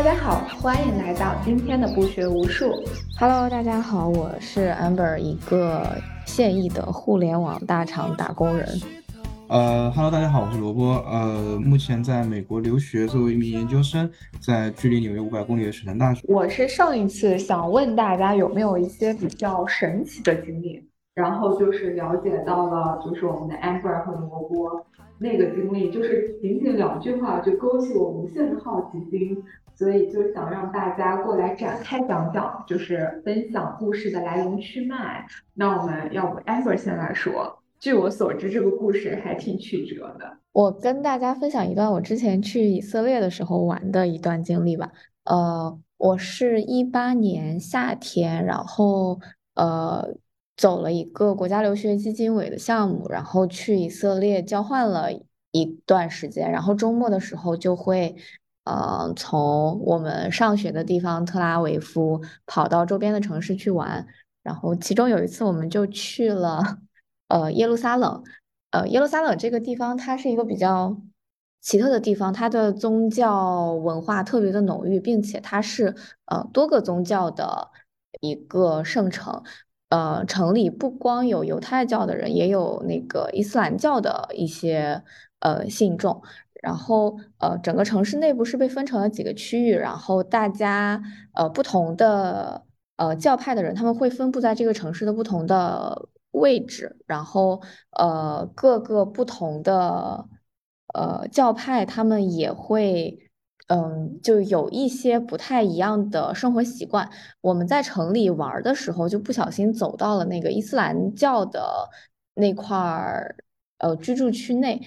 大家好，欢迎来到今天的不学无术。Hello，大家好，我是 Amber，一个现役的互联网大厂打工人。呃，Hello，大家好，我是萝卜，呃，目前在美国留学，作为一名研究生，在距离纽约五百公里的水城大学。我是上一次想问大家有没有一些比较神奇的经历，然后就是了解到了，就是我们的 Amber 和萝卜那个经历，就是仅仅两句话就勾起我无限的好奇心，所以就想让大家过来展开讲讲，就是分享故事的来龙去脉。那我们要不 Amber 先来说。据我所知，这个故事还挺曲折的。我跟大家分享一段我之前去以色列的时候玩的一段经历吧。呃，我是一八年夏天，然后呃走了一个国家留学基金委的项目，然后去以色列交换了一段时间，然后周末的时候就会呃从我们上学的地方特拉维夫跑到周边的城市去玩，然后其中有一次我们就去了。呃，耶路撒冷，呃，耶路撒冷这个地方，它是一个比较奇特的地方，它的宗教文化特别的浓郁，并且它是呃多个宗教的一个圣城。呃，城里不光有犹太教的人，也有那个伊斯兰教的一些呃信众。然后呃，整个城市内部是被分成了几个区域，然后大家呃不同的呃教派的人，他们会分布在这个城市的不同的。位置，然后呃，各个不同的呃教派，他们也会嗯，就有一些不太一样的生活习惯。我们在城里玩的时候，就不小心走到了那个伊斯兰教的那块儿呃居住区内。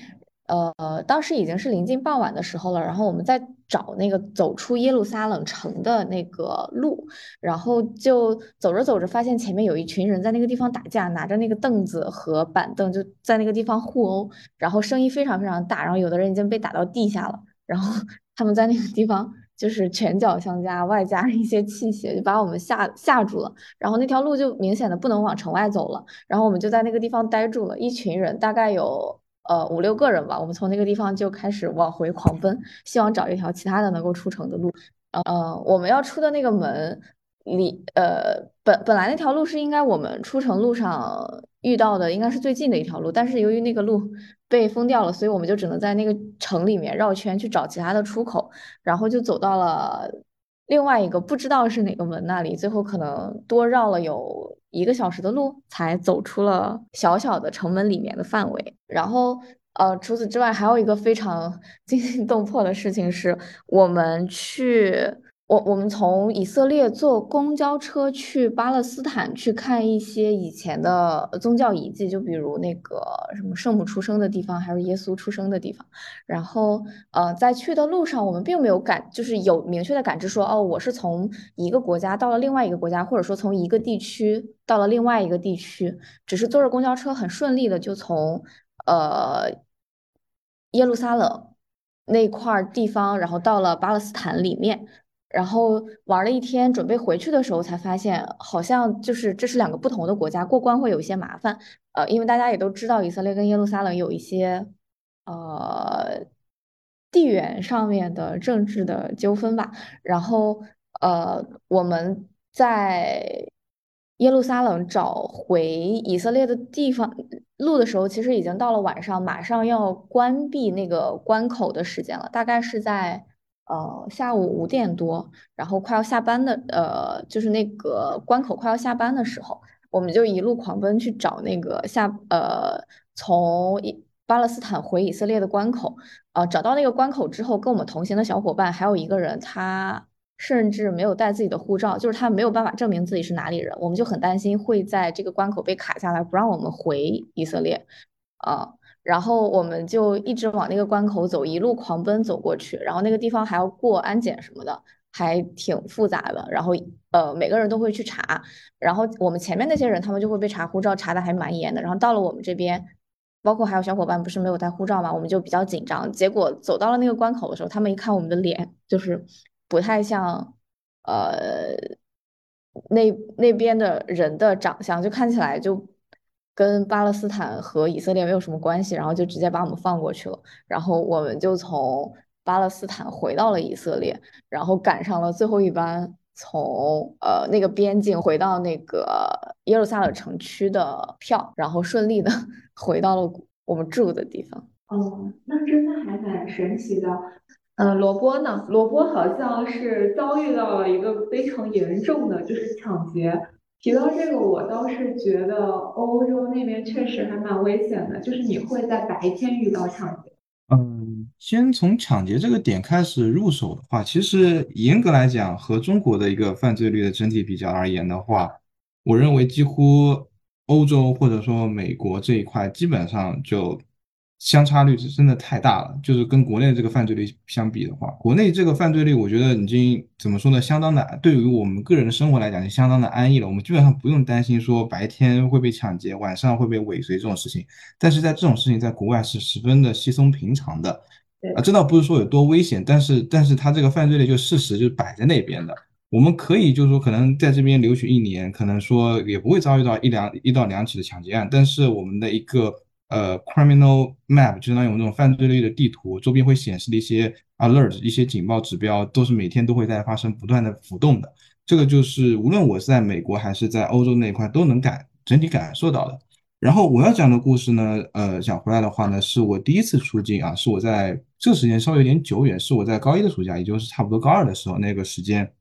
呃，当时已经是临近傍晚的时候了，然后我们在找那个走出耶路撒冷城的那个路，然后就走着走着，发现前面有一群人在那个地方打架，拿着那个凳子和板凳就在那个地方互殴，然后声音非常非常大，然后有的人已经被打到地下了，然后他们在那个地方就是拳脚相加，外加一些器械，就把我们吓吓住了，然后那条路就明显的不能往城外走了，然后我们就在那个地方呆住了，一群人大概有。呃，五六个人吧，我们从那个地方就开始往回狂奔，希望找一条其他的能够出城的路。呃，我们要出的那个门里，呃，本本来那条路是应该我们出城路上遇到的，应该是最近的一条路，但是由于那个路被封掉了，所以我们就只能在那个城里面绕圈去找其他的出口，然后就走到了。另外一个不知道是哪个门那里，最后可能多绕了有一个小时的路，才走出了小小的城门里面的范围。然后，呃，除此之外，还有一个非常 惊心动魄的事情是，我们去。我我们从以色列坐公交车去巴勒斯坦去看一些以前的宗教遗迹，就比如那个什么圣母出生的地方，还是耶稣出生的地方。然后，呃，在去的路上，我们并没有感，就是有明确的感知说，哦，我是从一个国家到了另外一个国家，或者说从一个地区到了另外一个地区，只是坐着公交车很顺利的就从呃耶路撒冷那块地方，然后到了巴勒斯坦里面。然后玩了一天，准备回去的时候才发现，好像就是这是两个不同的国家，过关会有一些麻烦。呃，因为大家也都知道，以色列跟耶路撒冷有一些呃地缘上面的政治的纠纷吧。然后呃，我们在耶路撒冷找回以色列的地方路的时候，其实已经到了晚上，马上要关闭那个关口的时间了，大概是在。呃，下午五点多，然后快要下班的，呃，就是那个关口快要下班的时候，我们就一路狂奔去找那个下，呃，从巴勒斯坦回以色列的关口。呃，找到那个关口之后，跟我们同行的小伙伴还有一个人，他甚至没有带自己的护照，就是他没有办法证明自己是哪里人。我们就很担心会在这个关口被卡下来，不让我们回以色列。啊。然后我们就一直往那个关口走，一路狂奔走过去。然后那个地方还要过安检什么的，还挺复杂的。然后呃，每个人都会去查。然后我们前面那些人，他们就会被查护照，查的还蛮严的。然后到了我们这边，包括还有小伙伴不是没有带护照嘛，我们就比较紧张。结果走到了那个关口的时候，他们一看我们的脸，就是不太像呃那那边的人的长相，就看起来就。跟巴勒斯坦和以色列没有什么关系，然后就直接把我们放过去了。然后我们就从巴勒斯坦回到了以色列，然后赶上了最后一班从呃那个边境回到那个耶路撒冷城区的票，然后顺利的 回到了我们住的地方。哦，那真的还蛮神奇的。嗯，罗波呢？罗波好像是遭遇到了一个非常严重的，就是抢劫。提到这个，我倒是觉得欧洲那边确实还蛮危险的，就是你会在白天遇到抢劫。嗯，先从抢劫这个点开始入手的话，其实严格来讲，和中国的一个犯罪率的整体比较而言的话，我认为几乎欧洲或者说美国这一块基本上就。相差率是真的太大了，就是跟国内这个犯罪率相比的话，国内这个犯罪率，我觉得已经怎么说呢，相当的，对于我们个人的生活来讲，就相当的安逸了。我们基本上不用担心说白天会被抢劫，晚上会被尾随这种事情。但是在这种事情在国外是十分的稀松平常的，啊，这倒不是说有多危险，但是但是它这个犯罪率就事实就摆在那边的。我们可以就是说可能在这边留学一年，可能说也不会遭遇到一两一到两起的抢劫案，但是我们的一个。呃，criminal map 就相当于我们这种犯罪率的地图，周边会显示的一些 alert，一些警报指标，都是每天都会在发生，不断的浮动的。这个就是无论我是在美国还是在欧洲那一块，都能感整体感受到的。然后我要讲的故事呢，呃，讲回来的话呢，是我第一次出境啊，是我在这个时间稍微有点久远，是我在高一的暑假，也就是差不多高二的时候，那个时间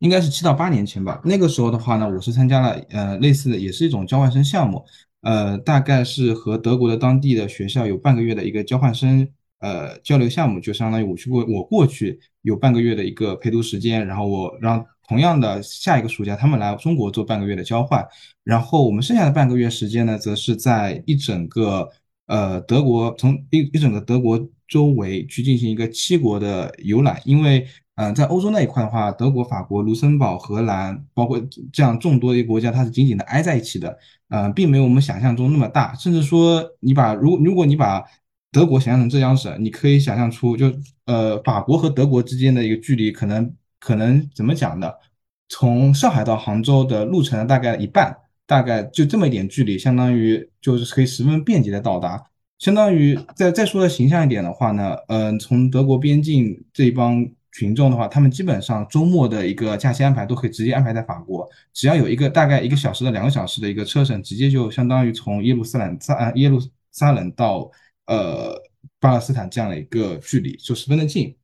应该是七到八年前吧。那个时候的话呢，我是参加了呃类似的，也是一种交换生项目。呃，大概是和德国的当地的学校有半个月的一个交换生呃交流项目，就相当于我去过，我过去有半个月的一个陪读时间，然后我让同样的下一个暑假他们来中国做半个月的交换，然后我们剩下的半个月时间呢，则是在一整个呃德国从一一整个德国周围去进行一个七国的游览，因为。嗯，在欧洲那一块的话，德国、法国、卢森堡、荷兰，包括这样众多的一个国家，它是紧紧的挨在一起的。嗯，并没有我们想象中那么大。甚至说，你把如如果你把德国想象成浙江省，你可以想象出，就呃，法国和德国之间的一个距离，可能可能怎么讲呢？从上海到杭州的路程大概一半，大概就这么一点距离，相当于就是可以十分便捷的到达。相当于再再说的形象一点的话呢，嗯，从德国边境这一帮。群众的话，他们基本上周末的一个假期安排都可以直接安排在法国，只要有一个大概一个小时到两个小时的一个车程，直接就相当于从耶路撒冷撒耶路撒冷到呃巴勒斯坦这样的一个距离，就十分的近。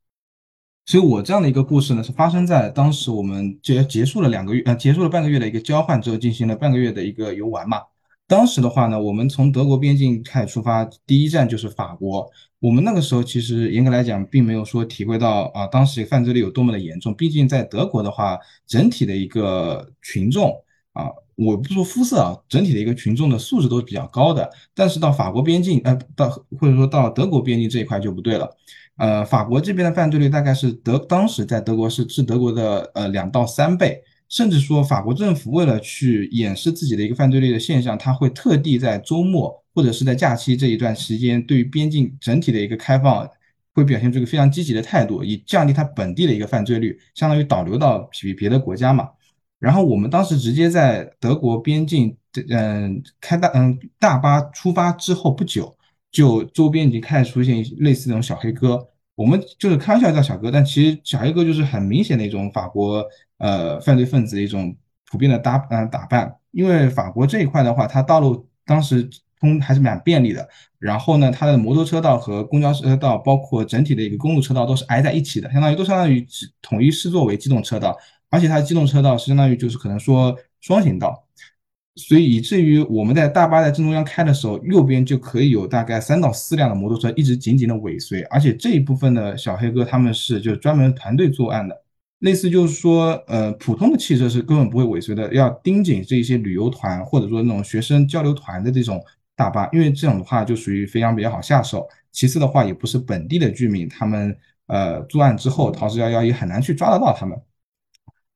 所以我这样的一个故事呢，是发生在当时我们结结束了两个月呃结束了半个月的一个交换之后，进行了半个月的一个游玩嘛。当时的话呢，我们从德国边境开始出发，第一站就是法国。我们那个时候其实严格来讲，并没有说体会到啊，当时犯罪率有多么的严重。毕竟在德国的话，整体的一个群众啊，我不说肤色啊，整体的一个群众的素质都是比较高的。但是到法国边境，呃，到或者说到德国边境这一块就不对了。呃，法国这边的犯罪率大概是德当时在德国是是德国的呃两到三倍。甚至说，法国政府为了去掩饰自己的一个犯罪率的现象，他会特地在周末或者是在假期这一段时间，对于边境整体的一个开放，会表现出一个非常积极的态度，以降低它本地的一个犯罪率，相当于导流到别别的国家嘛。然后我们当时直接在德国边境，嗯，开大嗯大巴出发之后不久，就周边已经开始出现类似这种小黑哥。我们就是开玩笑叫小哥，但其实小黑哥就是很明显的一种法国呃犯罪分子的一种普遍的打嗯打扮。因为法国这一块的话，它道路当时通还是蛮便利的。然后呢，它的摩托车道和公交车道，包括整体的一个公路车道都是挨在一起的，相当于都相当于统一视作为机动车道。而且它的机动车道是相当于就是可能说双行道。所以以至于我们在大巴在正中央开的时候，右边就可以有大概三到四辆的摩托车一直紧紧的尾随，而且这一部分的小黑哥他们是就专门团队作案的，类似就是说，呃，普通的汽车是根本不会尾随的，要盯紧这些旅游团或者说那种学生交流团的这种大巴，因为这种的话就属于非常比较好下手。其次的话，也不是本地的居民，他们呃作案之后逃之夭夭，也很难去抓得到他们。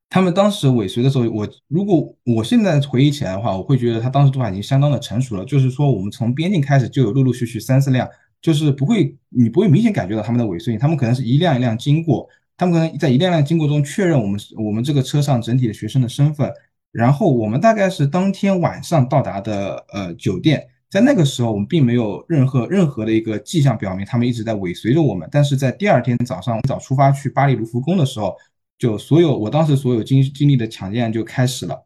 他们当时尾随的时候，我如果我现在回忆起来的话，我会觉得他当时做法已经相当的成熟了。就是说，我们从边境开始就有陆陆续续三四辆，就是不会，你不会明显感觉到他们的尾随，他们可能是一辆一辆经过，他们可能在一辆辆经过中确认我们我们这个车上整体的学生的身份，然后我们大概是当天晚上到达的呃酒店，在那个时候，我们并没有任何任何的一个迹象表明他们一直在尾随着我们。但是在第二天早上早出发去巴黎卢浮宫的时候，就所有我当时所有经经历的抢劫案就开始了。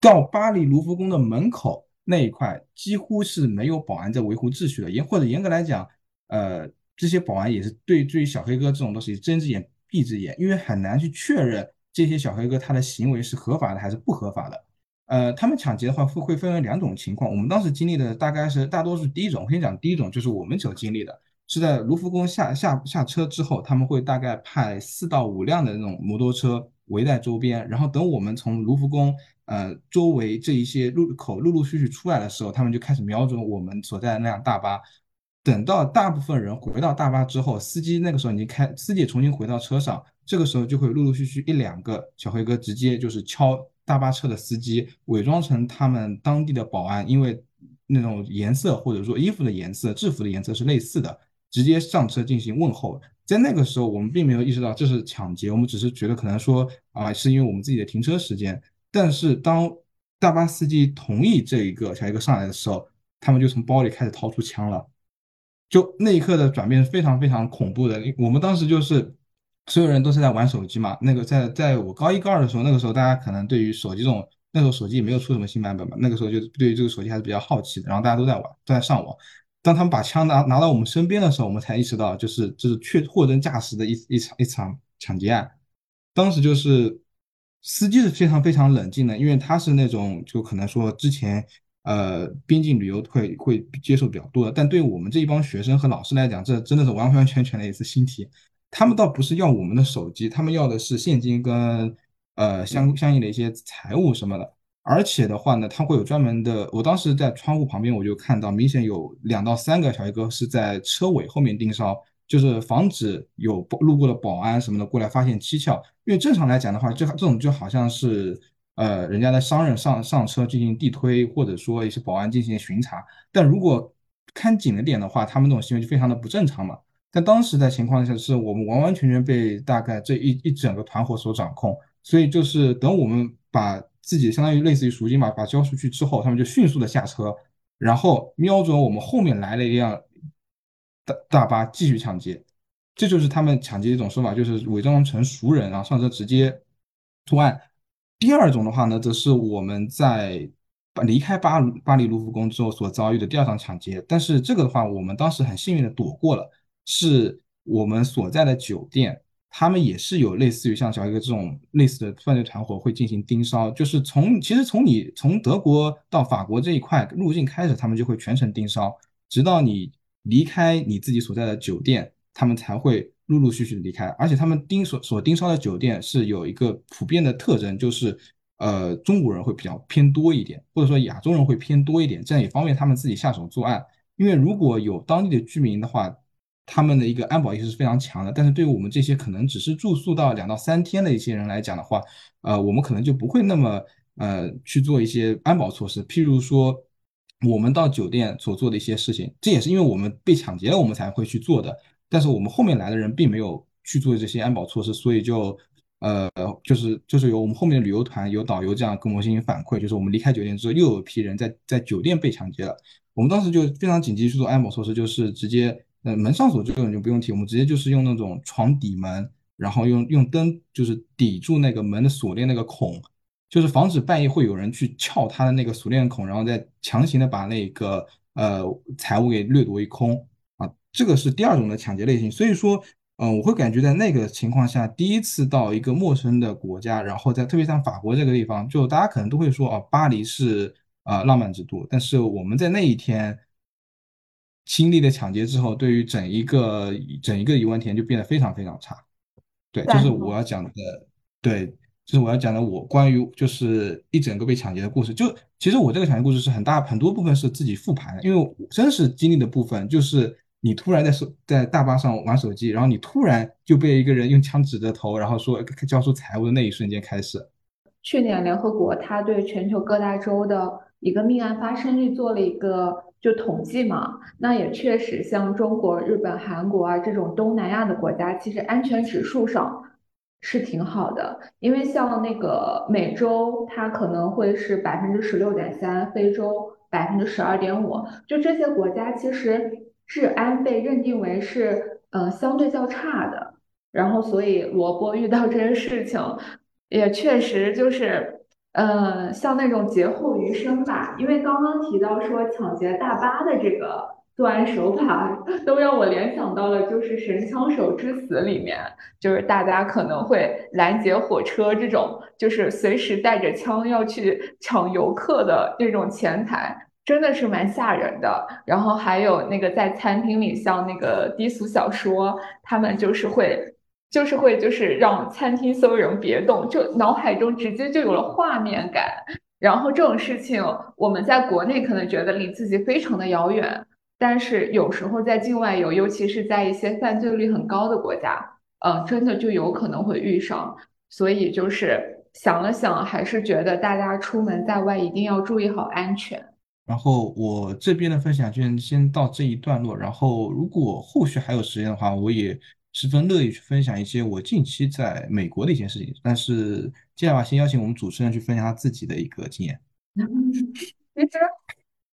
到巴黎卢浮宫的门口那一块，几乎是没有保安在维护秩序的。严或者严格来讲，呃，这些保安也是对对于小黑哥这种东西睁只眼闭只眼，因为很难去确认这些小黑哥他的行为是合法的还是不合法的。呃，他们抢劫的话会会分为两种情况。我们当时经历的大概是大多数第一种。我先讲第一种，就是我们所经历的，是在卢浮宫下下下车之后，他们会大概派四到五辆的那种摩托车围在周边，然后等我们从卢浮宫呃周围这一些路口陆陆续续出来的时候，他们就开始瞄准我们所在的那辆大巴。等到大部分人回到大巴之后，司机那个时候已经开，司机重新回到车上，这个时候就会陆陆续续一两个小黑哥直接就是敲。大巴车的司机伪装成他们当地的保安，因为那种颜色或者说衣服的颜色、制服的颜色是类似的，直接上车进行问候。在那个时候，我们并没有意识到这是抢劫，我们只是觉得可能说啊，是因为我们自己的停车时间。但是当大巴司机同意这一个小一个上来的时候，他们就从包里开始掏出枪了，就那一刻的转变是非常非常恐怖的。我们当时就是。所有人都是在玩手机嘛？那个在在我高一高二的时候，那个时候大家可能对于手机这种，那时候手机也没有出什么新版本嘛。那个时候就对于这个手机还是比较好奇的。然后大家都在玩，都在上网。当他们把枪拿拿到我们身边的时候，我们才意识到，就是就是确货真价实的一一场一场抢劫案。当时就是司机是非常非常冷静的，因为他是那种就可能说之前呃边境旅游会会接受比较多的，但对我们这一帮学生和老师来讲，这真的是完完全全的一次新体。他们倒不是要我们的手机，他们要的是现金跟呃相相应的一些财物什么的。而且的话呢，他会有专门的。我当时在窗户旁边，我就看到明显有两到三个小黑哥是在车尾后面盯梢，就是防止有路过的保安什么的过来发现蹊跷。因为正常来讲的话，这这种就好像是呃人家的商人上上车进行地推，或者说一些保安进行巡查。但如果看紧了点的话，他们这种行为就非常的不正常嘛。但当时的情况下，是我们完完全全被大概这一一整个团伙所掌控，所以就是等我们把自己相当于类似于赎金嘛，把交出去之后，他们就迅速的下车，然后瞄准我们后面来了一辆大大巴继续抢劫，这就是他们抢劫一种说法，就是伪装成熟人，然后上车直接作案。第二种的话呢，则是我们在离开巴巴黎卢浮宫之后所遭遇的第二场抢劫，但是这个的话，我们当时很幸运的躲过了。是我们所在的酒店，他们也是有类似于像小一个这种类似的犯罪团伙会进行盯梢，就是从其实从你从德国到法国这一块路径开始，他们就会全程盯梢，直到你离开你自己所在的酒店，他们才会陆陆续续的离开。而且他们盯所所盯梢的酒店是有一个普遍的特征，就是呃中国人会比较偏多一点，或者说亚洲人会偏多一点，这样也方便他们自己下手作案。因为如果有当地的居民的话，他们的一个安保意识是非常强的，但是对于我们这些可能只是住宿到两到三天的一些人来讲的话，呃，我们可能就不会那么呃去做一些安保措施。譬如说，我们到酒店所做的一些事情，这也是因为我们被抢劫了，我们才会去做的。但是我们后面来的人并没有去做这些安保措施，所以就呃就是就是由我们后面的旅游团有导游这样跟我们进行反馈，就是我们离开酒店之后，又有一批人在在酒店被抢劫了。我们当时就非常紧急去做安保措施，就是直接。呃，门上锁这个就不用提，我们直接就是用那种床底门，然后用用灯就是抵住那个门的锁链那个孔，就是防止半夜会有人去撬它的那个锁链孔，然后再强行的把那个呃财物给掠夺一空啊。这个是第二种的抢劫类型。所以说，嗯，我会感觉在那个情况下，第一次到一个陌生的国家，然后在特别像法国这个地方，就大家可能都会说啊，巴黎是啊浪漫之都，但是我们在那一天。经历了抢劫之后，对于整一个整一个疑问田就变得非常非常差。对，就是我要讲的。对，就是我要讲的。我关于就是一整个被抢劫的故事。就其实我这个抢劫故事是很大很多部分是自己复盘的，因为真实经历的部分就是你突然在手在大巴上玩手机，然后你突然就被一个人用枪指着头，然后说交出财物的那一瞬间开始。去年联合国他对全球各大洲的一个命案发生率做了一个。就统计嘛，那也确实像中国、日本、韩国啊这种东南亚的国家，其实安全指数上是挺好的。因为像那个美洲，它可能会是百分之十六点三，非洲百分之十二点五。就这些国家其实治安被认定为是呃相对较差的，然后所以罗波 遇到这些事情，也确实就是。呃，像那种劫后余生吧，因为刚刚提到说抢劫大巴的这个作案手法，都让我联想到了就是《神枪手之死》里面，就是大家可能会拦截火车这种，就是随时带着枪要去抢游客的那种前台，真的是蛮吓人的。然后还有那个在餐厅里，像那个低俗小说，他们就是会。就是会，就是让餐厅所有人别动，就脑海中直接就有了画面感。然后这种事情，我们在国内可能觉得离自己非常的遥远，但是有时候在境外游，尤其是在一些犯罪率很高的国家，呃，真的就有可能会遇上。所以就是想了想，还是觉得大家出门在外一定要注意好安全。然后我这边的分享就先到这一段落。然后如果后续还有时间的话，我也。十分乐意去分享一些我近期在美国的一些事情，但是接下来先邀请我们主持人去分享他自己的一个经验。其实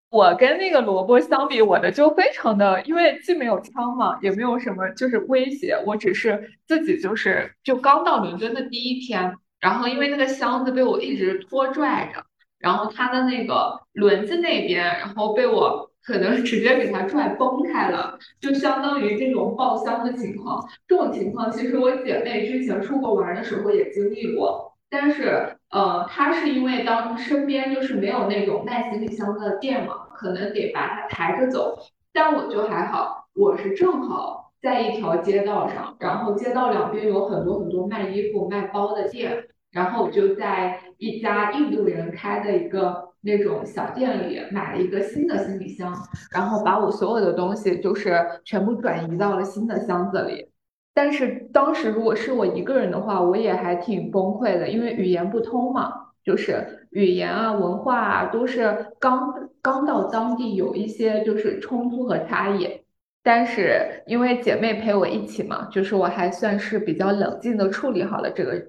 我跟那个萝卜相比，我的就非常的，因为既没有枪嘛，也没有什么就是威胁，我只是自己就是就刚到伦敦的第一天，然后因为那个箱子被我一直拖拽着，然后它的那个轮子那边，然后被我。可能直接给它拽崩开了，就相当于这种爆箱的情况。这种情况其实我姐妹之前出国玩的时候也经历过，但是呃，她是因为当身边就是没有那种卖行李箱的店嘛，可能得把它抬着走。但我就还好，我是正好在一条街道上，然后街道两边有很多很多卖衣服、卖包的店，然后我就在一家印度人开的一个。那种小店里买了一个新的行李箱，然后把我所有的东西就是全部转移到了新的箱子里。但是当时如果是我一个人的话，我也还挺崩溃的，因为语言不通嘛，就是语言啊、文化啊都是刚刚到当地有一些就是冲突和差异。但是因为姐妹陪我一起嘛，就是我还算是比较冷静的处理好了这个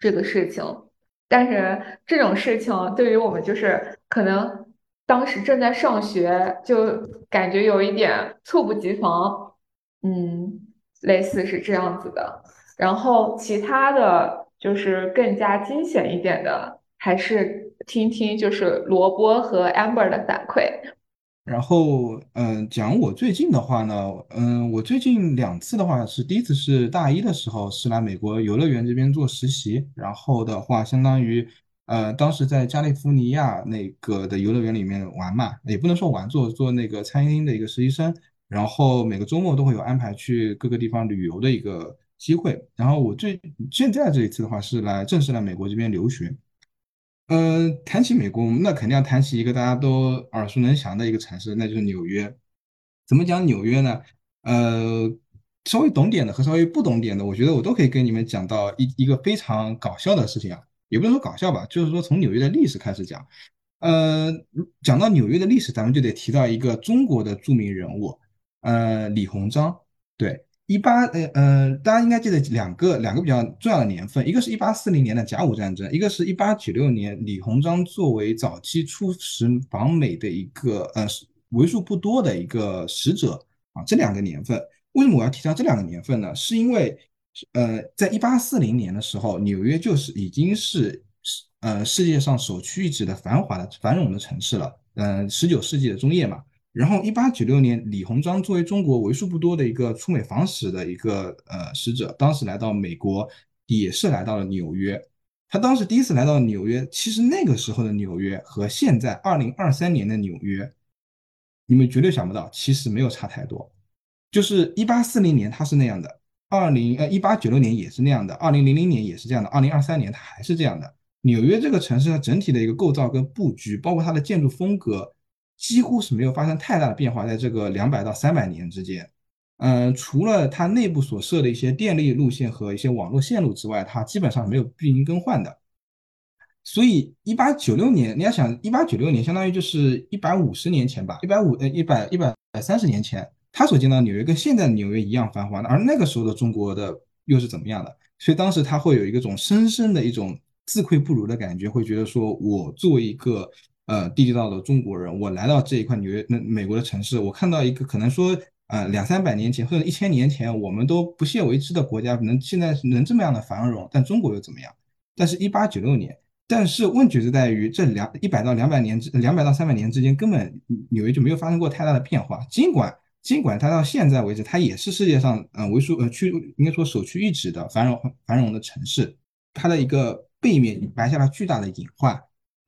这个事情。但是这种事情对于我们就是可能当时正在上学，就感觉有一点猝不及防，嗯，类似是这样子的。然后其他的就是更加惊险一点的，还是听听就是罗波和 Amber 的反馈。然后，嗯，讲我最近的话呢，嗯，我最近两次的话是第一次是大一的时候是来美国游乐园这边做实习，然后的话相当于，呃，当时在加利福尼亚那个的游乐园里面玩嘛，也不能说玩，做做那个餐厅的一个实习生，然后每个周末都会有安排去各个地方旅游的一个机会。然后我最现在这一次的话是来正式来美国这边留学。呃，谈起美国，那肯定要谈起一个大家都耳熟能详的一个城市，那就是纽约。怎么讲纽约呢？呃，稍微懂点的和稍微不懂点的，我觉得我都可以跟你们讲到一一个非常搞笑的事情啊，也不能说搞笑吧，就是说从纽约的历史开始讲。呃，讲到纽约的历史，咱们就得提到一个中国的著名人物，呃，李鸿章，对。一八呃呃，大家应该记得两个两个比较重要的年份，一个是一八四零年的甲午战争，一个是一八九六年李鸿章作为早期出使访美的一个呃为数不多的一个使者啊，这两个年份，为什么我要提到这两个年份呢？是因为呃，在一八四零年的时候，纽约就是已经是呃世界上首屈一指的繁华的繁荣的城市了，嗯，十九世纪的中叶嘛。然后，一八九六年，李鸿章作为中国为数不多的一个出美访使的一个呃使者，当时来到美国，也是来到了纽约。他当时第一次来到纽约，其实那个时候的纽约和现在二零二三年的纽约，你们绝对想不到，其实没有差太多。就是一八四零年他是那样的，二零呃一八九六年也是那样的，二零零零年也是这样的，二零二三年它还是这样的。纽约这个城市它整体的一个构造跟布局，包括它的建筑风格。几乎是没有发生太大的变化，在这个两百到三百年之间，嗯，除了它内部所设的一些电力路线和一些网络线路之外，它基本上没有运营更换的。所以，一八九六年，你要想，一八九六年相当于就是一百五十年前吧，一百五呃一百一百三十年前，他所见到纽约跟现在的纽约一样繁华，而那个时候的中国的又是怎么样的？所以当时他会有一个种深深的一种自愧不如的感觉，会觉得说我作为一个。呃地地道道的中国人，我来到这一块纽约那美国的城市，我看到一个可能说呃两三百年前或者一千年前我们都不屑为之的国家，能现在能这么样的繁荣，但中国又怎么样？但是，一八九六年，但是问题是在于这两一百到两百年之两百到三百年之间，根本纽约就没有发生过太大的变化。尽管尽管它到现在为止，它也是世界上呃为数呃区应该说首屈一指的繁荣繁荣的城市，它的一个背面埋下了巨大的隐患。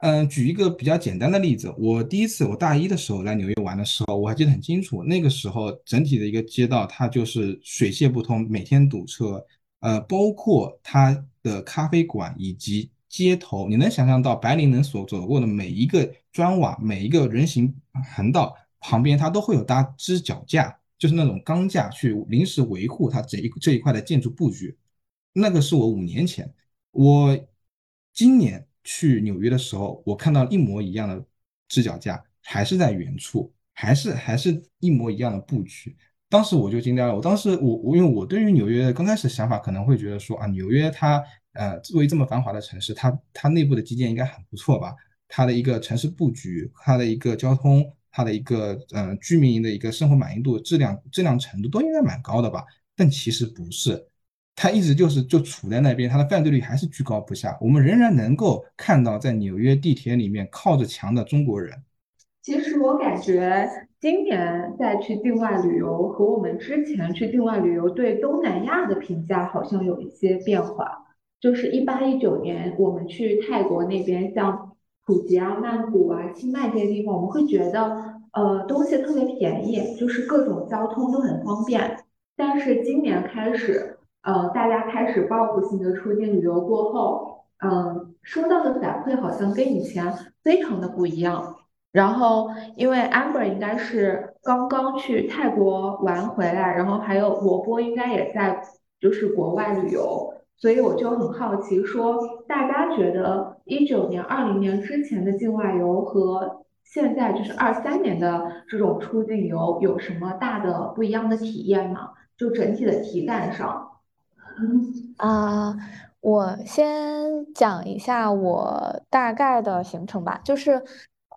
嗯，举一个比较简单的例子，我第一次我大一的时候来纽约玩的时候，我还记得很清楚。那个时候整体的一个街道，它就是水泄不通，每天堵车。呃，包括它的咖啡馆以及街头，你能想象到白领能所走过的每一个砖瓦、每一个人行横道旁边，它都会有搭支脚架，就是那种钢架去临时维护它这一这一块的建筑布局。那个是我五年前，我今年。去纽约的时候，我看到一模一样的支脚架，还是在原处，还是还是一模一样的布局。当时我就惊呆了。我当时我我因为我对于纽约的刚开始想法可能会觉得说啊，纽约它呃作为这么繁华的城市，它它内部的基建应该很不错吧？它的一个城市布局，它的一个交通，它的一个呃居民的一个生活满意度、质量质量程度都应该蛮高的吧？但其实不是。他一直就是就处在那边，他的犯罪率还是居高不下。我们仍然能够看到在纽约地铁里面靠着墙的中国人。其实我感觉今年再去境外旅游和我们之前去境外旅游对东南亚的评价好像有一些变化。就是一八一九年我们去泰国那边，像普吉啊、曼谷啊、清迈这些地方，我们会觉得呃东西特别便宜，就是各种交通都很方便。但是今年开始。呃，大家开始报复性的出境旅游过后，嗯，收到的反馈好像跟以前非常的不一样。然后，因为 Amber 应该是刚刚去泰国玩回来，然后还有我波应该也在就是国外旅游，所以我就很好奇，说大家觉得一九年、二零年之前的境外游和现在就是二三年的这种出境游有什么大的不一样的体验吗？就整体的体感上。啊，我先讲一下我大概的行程吧。就是，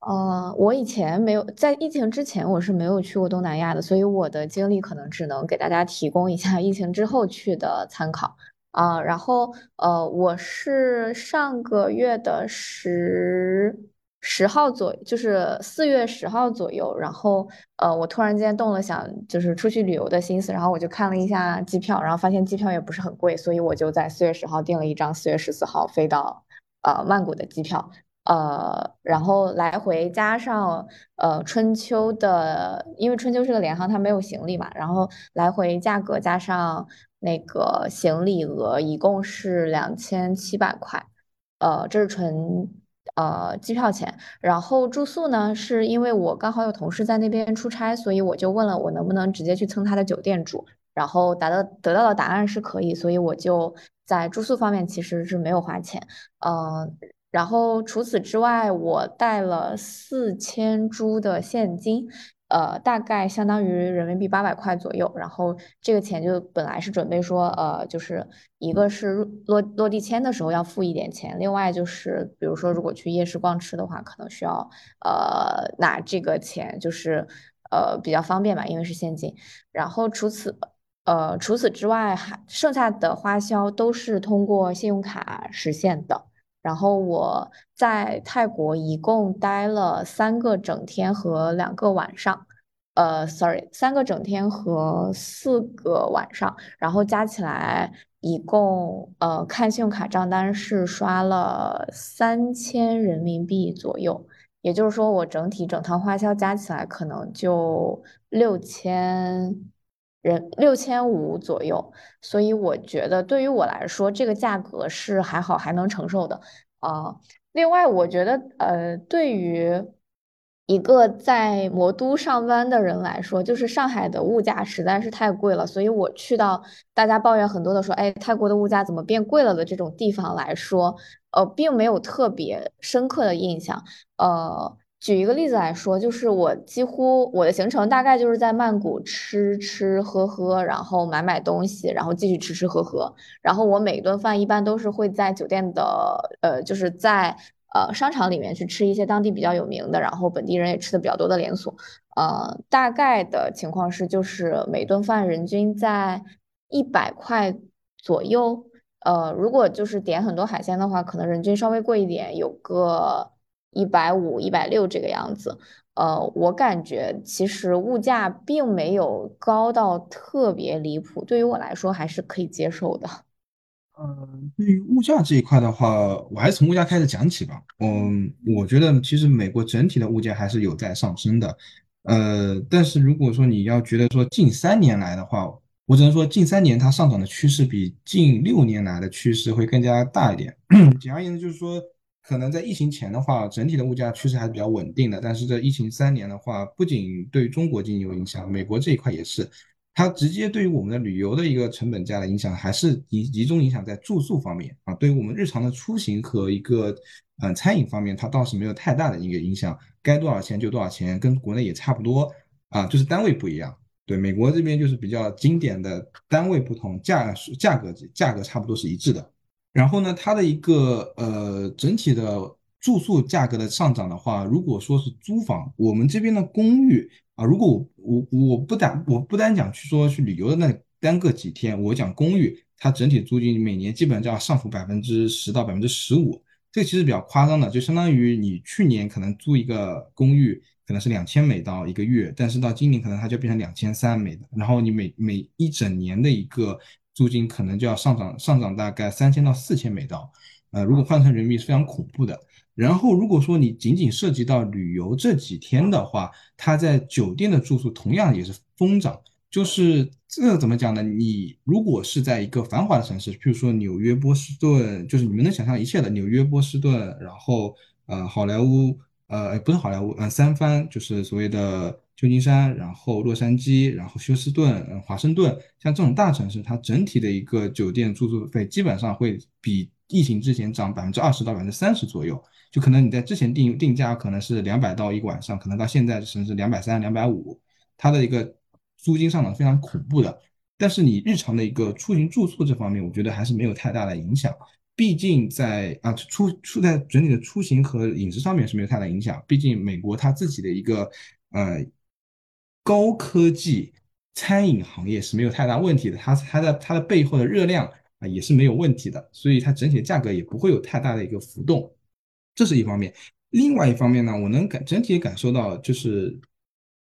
呃，我以前没有在疫情之前，我是没有去过东南亚的，所以我的经历可能只能给大家提供一下疫情之后去的参考啊。然后，呃，我是上个月的十。十号左就是四月十号左右，然后呃，我突然间动了想就是出去旅游的心思，然后我就看了一下机票，然后发现机票也不是很贵，所以我就在四月十号订了一张四月十四号飞到呃曼谷的机票，呃，然后来回加上呃春秋的，因为春秋是个联航，它没有行李嘛，然后来回价格加上那个行李额一共是两千七百块，呃，这是纯。呃，机票钱，然后住宿呢，是因为我刚好有同事在那边出差，所以我就问了我能不能直接去蹭他的酒店住，然后达到得到的答案是可以，所以我就在住宿方面其实是没有花钱，嗯，然后除此之外，我带了四千铢的现金。呃，大概相当于人民币八百块左右，然后这个钱就本来是准备说，呃，就是一个是落落地签的时候要付一点钱，另外就是比如说如果去夜市逛吃的话，可能需要呃拿这个钱，就是呃比较方便吧，因为是现金。然后除此呃除此之外，还剩下的花销都是通过信用卡实现的。然后我在泰国一共待了三个整天和两个晚上，呃，sorry，三个整天和四个晚上，然后加起来一共，呃，看信用卡账单是刷了三千人民币左右，也就是说我整体整趟花销加起来可能就六千人六千五左右。所以我觉得对于我来说，这个价格是还好还能承受的啊。另外，我觉得呃，对于一个在魔都上班的人来说，就是上海的物价实在是太贵了。所以我去到大家抱怨很多的说，哎，泰国的物价怎么变贵了的这种地方来说，呃，并没有特别深刻的印象，呃。举一个例子来说，就是我几乎我的行程大概就是在曼谷吃吃喝喝，然后买买东西，然后继续吃吃喝喝。然后我每顿饭一般都是会在酒店的，呃，就是在呃商场里面去吃一些当地比较有名的，然后本地人也吃的比较多的连锁。呃，大概的情况是，就是每顿饭人均在一百块左右。呃，如果就是点很多海鲜的话，可能人均稍微贵一点，有个一百五、一百六这个样子。呃，我感觉其实物价并没有高到特别离谱，对于我来说还是可以接受的。嗯，对于物价这一块的话，我还是从物价开始讲起吧。嗯，我觉得其实美国整体的物价还是有在上升的。呃，但是如果说你要觉得说近三年来的话，我只能说近三年它上涨的趋势比近六年来的趋势会更加大一点。简而言之，就是说。可能在疫情前的话，整体的物价趋势还是比较稳定的。但是这疫情三年的话，不仅对中国经济有影响，美国这一块也是，它直接对于我们的旅游的一个成本价的影响，还是集集中影响在住宿方面啊。对于我们日常的出行和一个嗯餐饮方面，它倒是没有太大的一个影响，该多少钱就多少钱，跟国内也差不多啊，就是单位不一样。对美国这边就是比较经典的单位不同，价价格价格差不多是一致的。然后呢，它的一个呃整体的住宿价格的上涨的话，如果说是租房，我们这边的公寓啊，如果我我我不单我不单讲去说去旅游的那单个几天，我讲公寓，它整体租金每年基本上就要上浮百分之十到百分之十五，这个其实比较夸张的，就相当于你去年可能租一个公寓可能是两千美刀一个月，但是到今年可能它就变成两千三美的，然后你每每一整年的一个。租金可能就要上涨，上涨大概三千到四千美刀，呃，如果换成人民币是非常恐怖的。然后如果说你仅仅涉及到旅游这几天的话，它在酒店的住宿同样也是疯涨。就是这怎么讲呢？你如果是在一个繁华的城市，譬如说纽约、波士顿，就是你们能想象一切的纽约、波士顿，然后呃好莱坞，呃不是好莱坞，呃三藩，就是所谓的。旧金山，然后洛杉矶，然后休斯顿、华盛顿，像这种大城市，它整体的一个酒店住宿费基本上会比疫情之前涨百分之二十到百分之三十左右。就可能你在之前定定价可能是两百到一个晚上，可能到现在甚至两百三、两百五，它的一个租金上涨非常恐怖的。但是你日常的一个出行住宿这方面，我觉得还是没有太大的影响。毕竟在啊出出在整体的出行和饮食上面是没有太大影响。毕竟美国它自己的一个呃。高科技餐饮行业是没有太大问题的，它它的它的背后的热量啊也是没有问题的，所以它整体的价格也不会有太大的一个浮动，这是一方面。另外一方面呢，我能感整体感受到，就是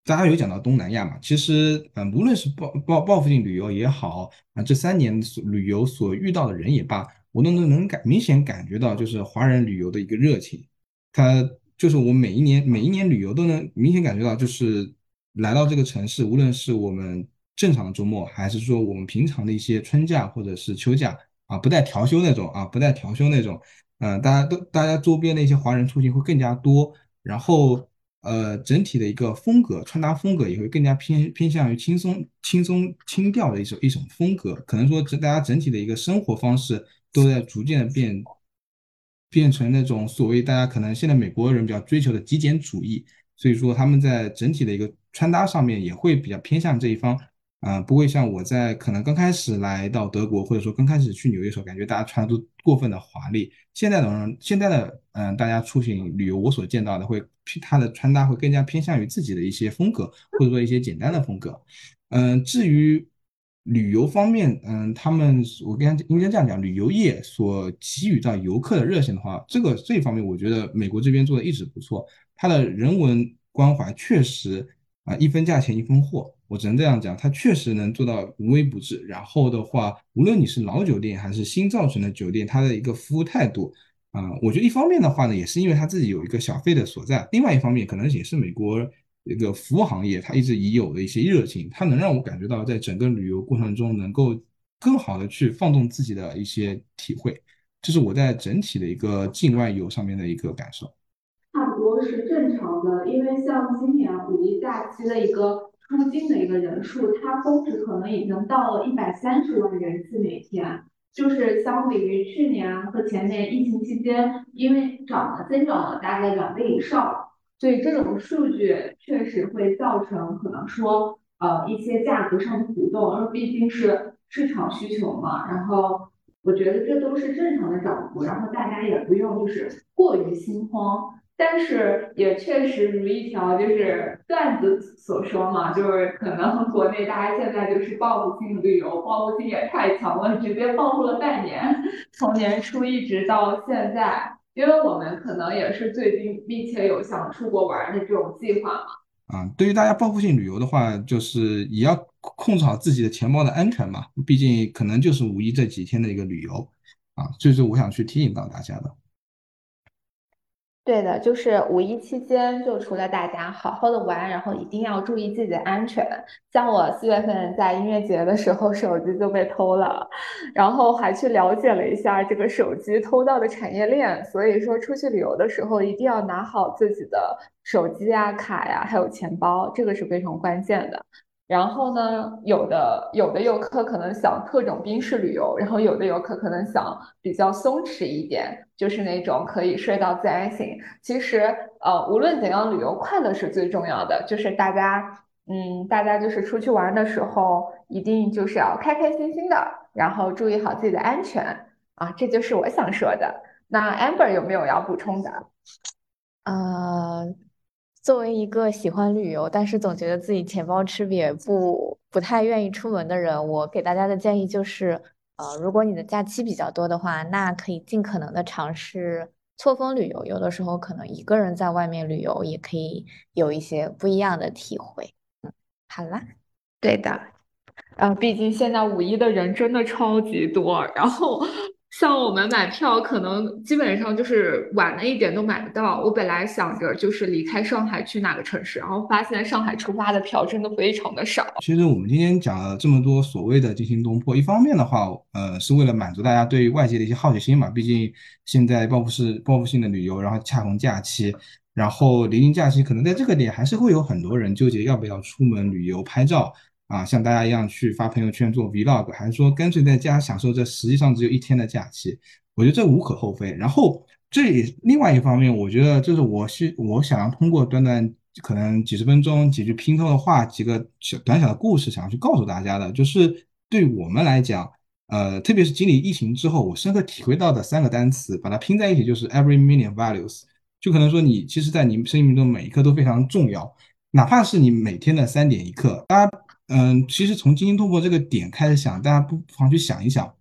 大家有讲到东南亚嘛，其实嗯，无论是报报报复性旅游也好啊，这三年所旅游所遇到的人也罢，我都能能感明显感觉到，就是华人旅游的一个热情，它就是我每一年每一年旅游都能明显感觉到，就是。来到这个城市，无论是我们正常的周末，还是说我们平常的一些春假或者是秋假啊，不带调休那种啊，不带调休那种，嗯，大家都大家周边的一些华人出行会更加多，然后呃，整体的一个风格穿搭风格也会更加偏偏向于轻松轻松轻调的一种一种风格，可能说整大家整体的一个生活方式都在逐渐的变变成那种所谓大家可能现在美国人比较追求的极简主义，所以说他们在整体的一个。穿搭上面也会比较偏向这一方，啊，不会像我在可能刚开始来到德国，或者说刚开始去纽约时候，感觉大家穿的都过分的华丽。现在的人，现在的嗯，大家出行旅游，我所见到的会，他的穿搭会更加偏向于自己的一些风格，或者说一些简单的风格。嗯，至于旅游方面，嗯，他们我跟应该这样讲，旅游业所给予到游客的热情的话，这个这方面，我觉得美国这边做的一直不错，它的人文关怀确实。啊，一分价钱一分货，我只能这样讲，它确实能做到无微不至。然后的话，无论你是老酒店还是新造成的酒店，它的一个服务态度，啊，我觉得一方面的话呢，也是因为它自己有一个小费的所在；另外一方面，可能也是美国一个服务行业它一直已有的一些热情，它能让我感觉到在整个旅游过程中能够更好的去放纵自己的一些体会，这是我在整体的一个境外游上面的一个感受。都是正常的，因为像今年五一假期的一个出境的一个人数，它峰值可能已经到了一百三十万人次每天，就是相比于去年和前年疫情期间，因为涨了增长了大概两倍以上，所以这种数据确实会造成可能说呃一些价格上的浮动，因为毕竟是市场需求嘛，然后我觉得这都是正常的涨幅，然后大家也不用就是。过于心慌。但是也确实如一条就是段子所说嘛，就是可能国内大家现在就是报复性旅游，报复性也太强了，直接报复了半年，从年初一直到现在。因为我们可能也是最近并且有想出国玩的这种计划嘛。啊，对于大家报复性旅游的话，就是也要控制好自己的钱包的安全嘛，毕竟可能就是五一这几天的一个旅游啊，这是我想去提醒到大家的。对的，就是五一期间，就除了大家好好的玩，然后一定要注意自己的安全。像我四月份在音乐节的时候，手机就被偷了，然后还去了解了一下这个手机偷盗的产业链。所以说，出去旅游的时候一定要拿好自己的手机啊、卡呀，还有钱包，这个是非常关键的。然后呢，有的有的游客可能想特种兵式旅游，然后有的游客可能想比较松弛一点，就是那种可以睡到自然醒。其实，呃，无论怎样，旅游快乐是最重要的。就是大家，嗯，大家就是出去玩的时候，一定就是要开开心心的，然后注意好自己的安全啊，这就是我想说的。那 Amber 有没有要补充的？呃。作为一个喜欢旅游，但是总觉得自己钱包吃瘪，不不太愿意出门的人，我给大家的建议就是，呃，如果你的假期比较多的话，那可以尽可能的尝试错峰旅游。有的时候可能一个人在外面旅游，也可以有一些不一样的体会。嗯，好啦，对的，啊，毕竟现在五一的人真的超级多，然后。像我们买票，可能基本上就是晚了一点都买不到。我本来想着就是离开上海去哪个城市，然后发现上海出发的票真的非常的少。其实我们今天讲了这么多所谓的惊心动魄，一方面的话，呃，是为了满足大家对于外界的一些好奇心嘛。毕竟现在报复式、报复性的旅游，然后恰逢假期，然后临近假期，可能在这个点还是会有很多人纠结要不要出门旅游拍照。啊，像大家一样去发朋友圈做 vlog，还是说干脆在家享受这实际上只有一天的假期？我觉得这无可厚非。然后这也另外一方面，我觉得就是我是我想要通过短短可能几十分钟几句拼凑的话，几个小短小的故事，想要去告诉大家的，就是对我们来讲，呃，特别是经历疫情之后，我深刻体会到的三个单词，把它拼在一起就是 every minute values。就可能说你其实，在你生命中每一刻都非常重要，哪怕是你每天的三点一刻，大家。嗯，其实从惊心动魄这个点开始想，大家不妨去想一想，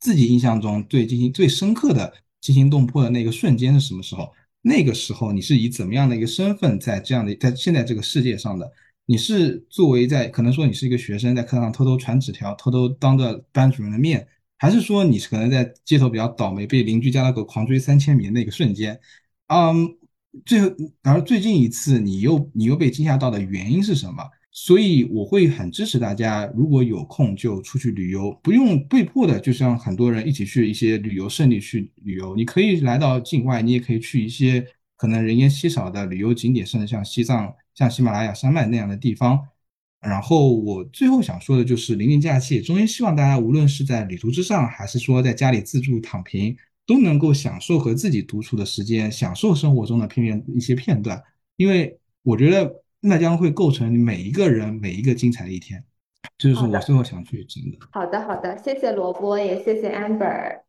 自己印象中最惊心、最深刻的惊心动魄的那个瞬间是什么时候？那个时候你是以怎么样的一个身份在这样的在现在这个世界上的？你是作为在可能说你是一个学生，在课堂上偷偷传纸条，偷偷当着班主任的面，还是说你是可能在街头比较倒霉，被邻居家的狗狂追三千米的那个瞬间？嗯，最后而最近一次你又你又被惊吓到的原因是什么？所以我会很支持大家，如果有空就出去旅游，不用被迫的，就像很多人一起去一些旅游胜地去旅游。你可以来到境外，你也可以去一些可能人烟稀少的旅游景点，甚至像西藏、像喜马拉雅山脉那样的地方。然后我最后想说的就是，临近假期，衷心希望大家无论是在旅途之上，还是说在家里自助躺平，都能够享受和自己独处的时间，享受生活中的片片一些片段，因为我觉得。那将会构成每一个人每一个精彩的一天，这就是我最后想去讲的。好的，好的，谢谢萝卜，也谢谢 Amber。